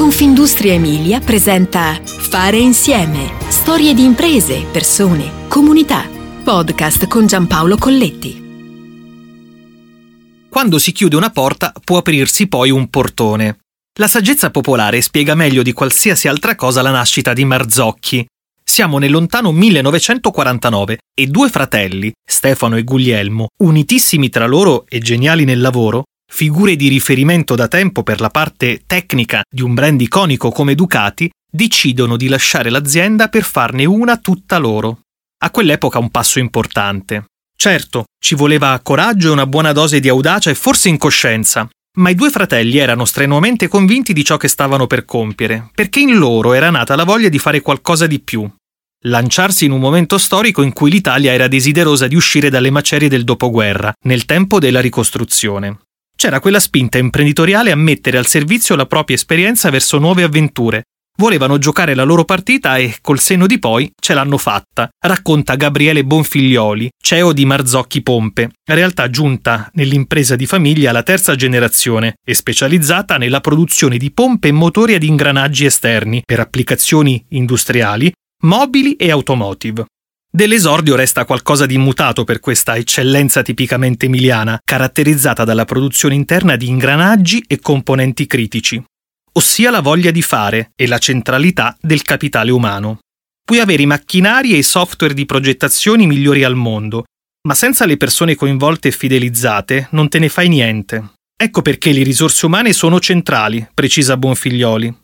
Confindustria Emilia presenta Fare insieme. Storie di imprese, persone, comunità. Podcast con Giampaolo Colletti. Quando si chiude una porta può aprirsi poi un portone. La saggezza popolare spiega meglio di qualsiasi altra cosa la nascita di Marzocchi. Siamo nel lontano 1949 e due fratelli, Stefano e Guglielmo, unitissimi tra loro e geniali nel lavoro, figure di riferimento da tempo per la parte tecnica di un brand iconico come Ducati, decidono di lasciare l'azienda per farne una tutta loro. A quell'epoca un passo importante. Certo, ci voleva coraggio e una buona dose di audacia e forse incoscienza, ma i due fratelli erano strenuamente convinti di ciò che stavano per compiere, perché in loro era nata la voglia di fare qualcosa di più. Lanciarsi in un momento storico in cui l'Italia era desiderosa di uscire dalle macerie del dopoguerra, nel tempo della ricostruzione c'era quella spinta imprenditoriale a mettere al servizio la propria esperienza verso nuove avventure. Volevano giocare la loro partita e, col senno di poi, ce l'hanno fatta, racconta Gabriele Bonfiglioli, CEO di Marzocchi Pompe, realtà giunta nell'impresa di famiglia alla terza generazione e specializzata nella produzione di pompe e motori ad ingranaggi esterni per applicazioni industriali, mobili e automotive. Dell'esordio resta qualcosa di immutato per questa eccellenza tipicamente emiliana, caratterizzata dalla produzione interna di ingranaggi e componenti critici, ossia la voglia di fare e la centralità del capitale umano. Puoi avere i macchinari e i software di progettazione migliori al mondo, ma senza le persone coinvolte e fidelizzate non te ne fai niente. Ecco perché le risorse umane sono centrali, precisa Bonfiglioli.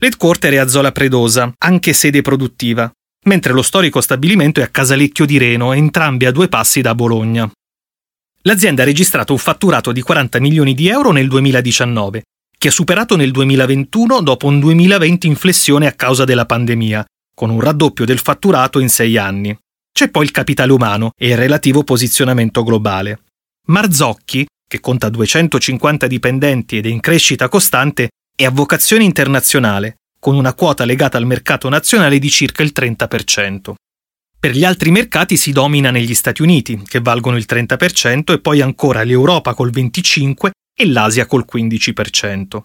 L'headquarter è a Zola Predosa, anche sede produttiva, mentre lo storico stabilimento è a Casalecchio di Reno, entrambi a due passi da Bologna. L'azienda ha registrato un fatturato di 40 milioni di euro nel 2019, che ha superato nel 2021 dopo un 2020 in flessione a causa della pandemia, con un raddoppio del fatturato in sei anni. C'è poi il capitale umano e il relativo posizionamento globale. Marzocchi, che conta 250 dipendenti ed è in crescita costante, è a vocazione internazionale, con una quota legata al mercato nazionale di circa il 30%. Per gli altri mercati si domina negli Stati Uniti, che valgono il 30%, e poi ancora l'Europa col 25% e l'Asia col 15%.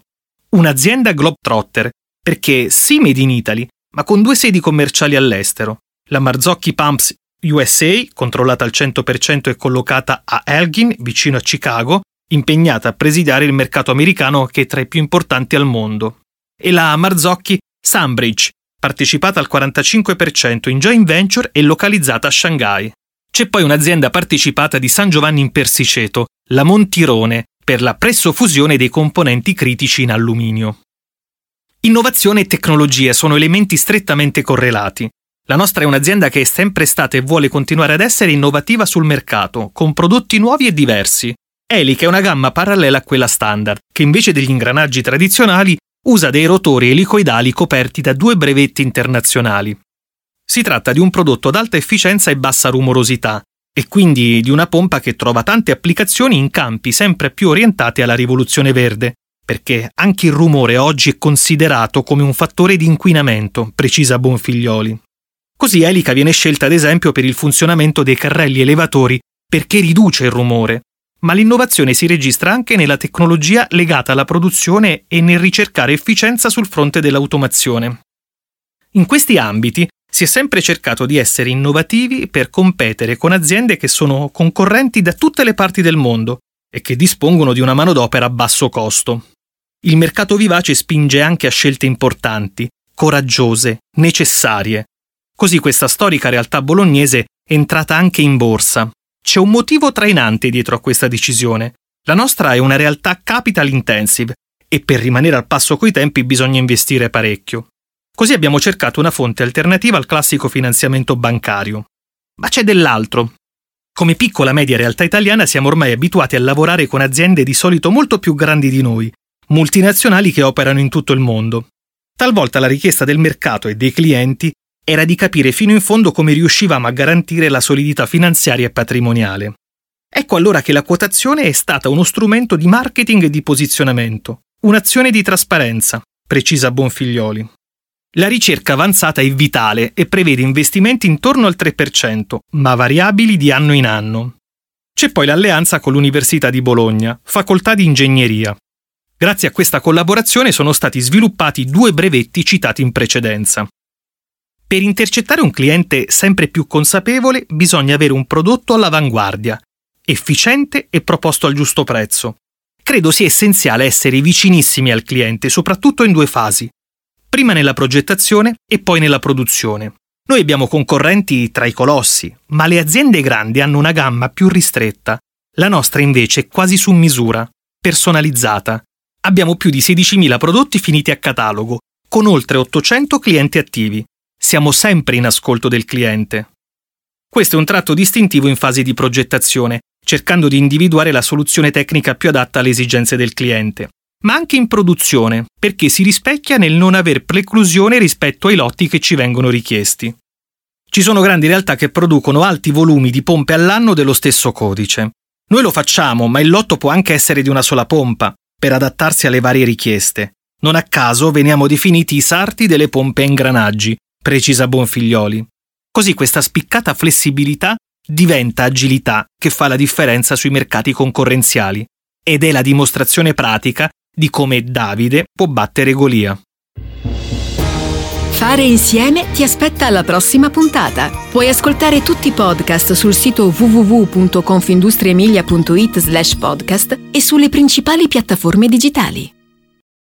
Un'azienda globetrotter, perché sì made in Italy, ma con due sedi commerciali all'estero. La Marzocchi Pumps USA, controllata al 100% e collocata a Elgin, vicino a Chicago, impegnata a presidiare il mercato americano che è tra i più importanti al mondo e la Marzocchi Sunbridge, partecipata al 45% in joint venture e localizzata a Shanghai. C'è poi un'azienda partecipata di San Giovanni in Persiceto, la Montirone, per la pressofusione dei componenti critici in alluminio. Innovazione e tecnologia sono elementi strettamente correlati. La nostra è un'azienda che è sempre stata e vuole continuare ad essere innovativa sul mercato, con prodotti nuovi e diversi. Elica è una gamma parallela a quella standard, che invece degli ingranaggi tradizionali usa dei rotori elicoidali coperti da due brevetti internazionali. Si tratta di un prodotto ad alta efficienza e bassa rumorosità, e quindi di una pompa che trova tante applicazioni in campi sempre più orientati alla rivoluzione verde, perché anche il rumore oggi è considerato come un fattore di inquinamento, precisa Bonfiglioli. Così Elica viene scelta ad esempio per il funzionamento dei carrelli elevatori perché riduce il rumore, ma l'innovazione si registra anche nella tecnologia legata alla produzione e nel ricercare efficienza sul fronte dell'automazione. In questi ambiti si è sempre cercato di essere innovativi per competere con aziende che sono concorrenti da tutte le parti del mondo e che dispongono di una manodopera a basso costo. Il mercato vivace spinge anche a scelte importanti, coraggiose, necessarie. Così questa storica realtà bolognese è entrata anche in borsa, c'è un motivo trainante dietro a questa decisione. La nostra è una realtà capital intensive e per rimanere al passo coi tempi bisogna investire parecchio. Così abbiamo cercato una fonte alternativa al classico finanziamento bancario. Ma c'è dell'altro. Come piccola media realtà italiana siamo ormai abituati a lavorare con aziende di solito molto più grandi di noi, multinazionali che operano in tutto il mondo. Talvolta la richiesta del mercato e dei clienti era di capire fino in fondo come riuscivamo a garantire la solidità finanziaria e patrimoniale. Ecco allora che la quotazione è stata uno strumento di marketing e di posizionamento, un'azione di trasparenza, precisa Bonfiglioli. La ricerca avanzata è vitale e prevede investimenti intorno al 3%, ma variabili di anno in anno. C'è poi l'alleanza con l'Università di Bologna, facoltà di ingegneria. Grazie a questa collaborazione sono stati sviluppati due brevetti citati in precedenza. Per intercettare un cliente sempre più consapevole bisogna avere un prodotto all'avanguardia, efficiente e proposto al giusto prezzo. Credo sia essenziale essere vicinissimi al cliente, soprattutto in due fasi, prima nella progettazione e poi nella produzione. Noi abbiamo concorrenti tra i colossi, ma le aziende grandi hanno una gamma più ristretta. La nostra invece è quasi su misura, personalizzata. Abbiamo più di 16.000 prodotti finiti a catalogo, con oltre 800 clienti attivi. Siamo sempre in ascolto del cliente. Questo è un tratto distintivo in fase di progettazione, cercando di individuare la soluzione tecnica più adatta alle esigenze del cliente, ma anche in produzione, perché si rispecchia nel non aver preclusione rispetto ai lotti che ci vengono richiesti. Ci sono grandi realtà che producono alti volumi di pompe all'anno dello stesso codice. Noi lo facciamo, ma il lotto può anche essere di una sola pompa, per adattarsi alle varie richieste. Non a caso veniamo definiti i sarti delle pompe a ingranaggi, precisa Bonfiglioli. Così questa spiccata flessibilità diventa agilità che fa la differenza sui mercati concorrenziali ed è la dimostrazione pratica di come Davide può battere Golia. Fare insieme ti aspetta alla prossima puntata. Puoi ascoltare tutti i podcast sul sito www.confindustriemilia.it slash podcast e sulle principali piattaforme digitali.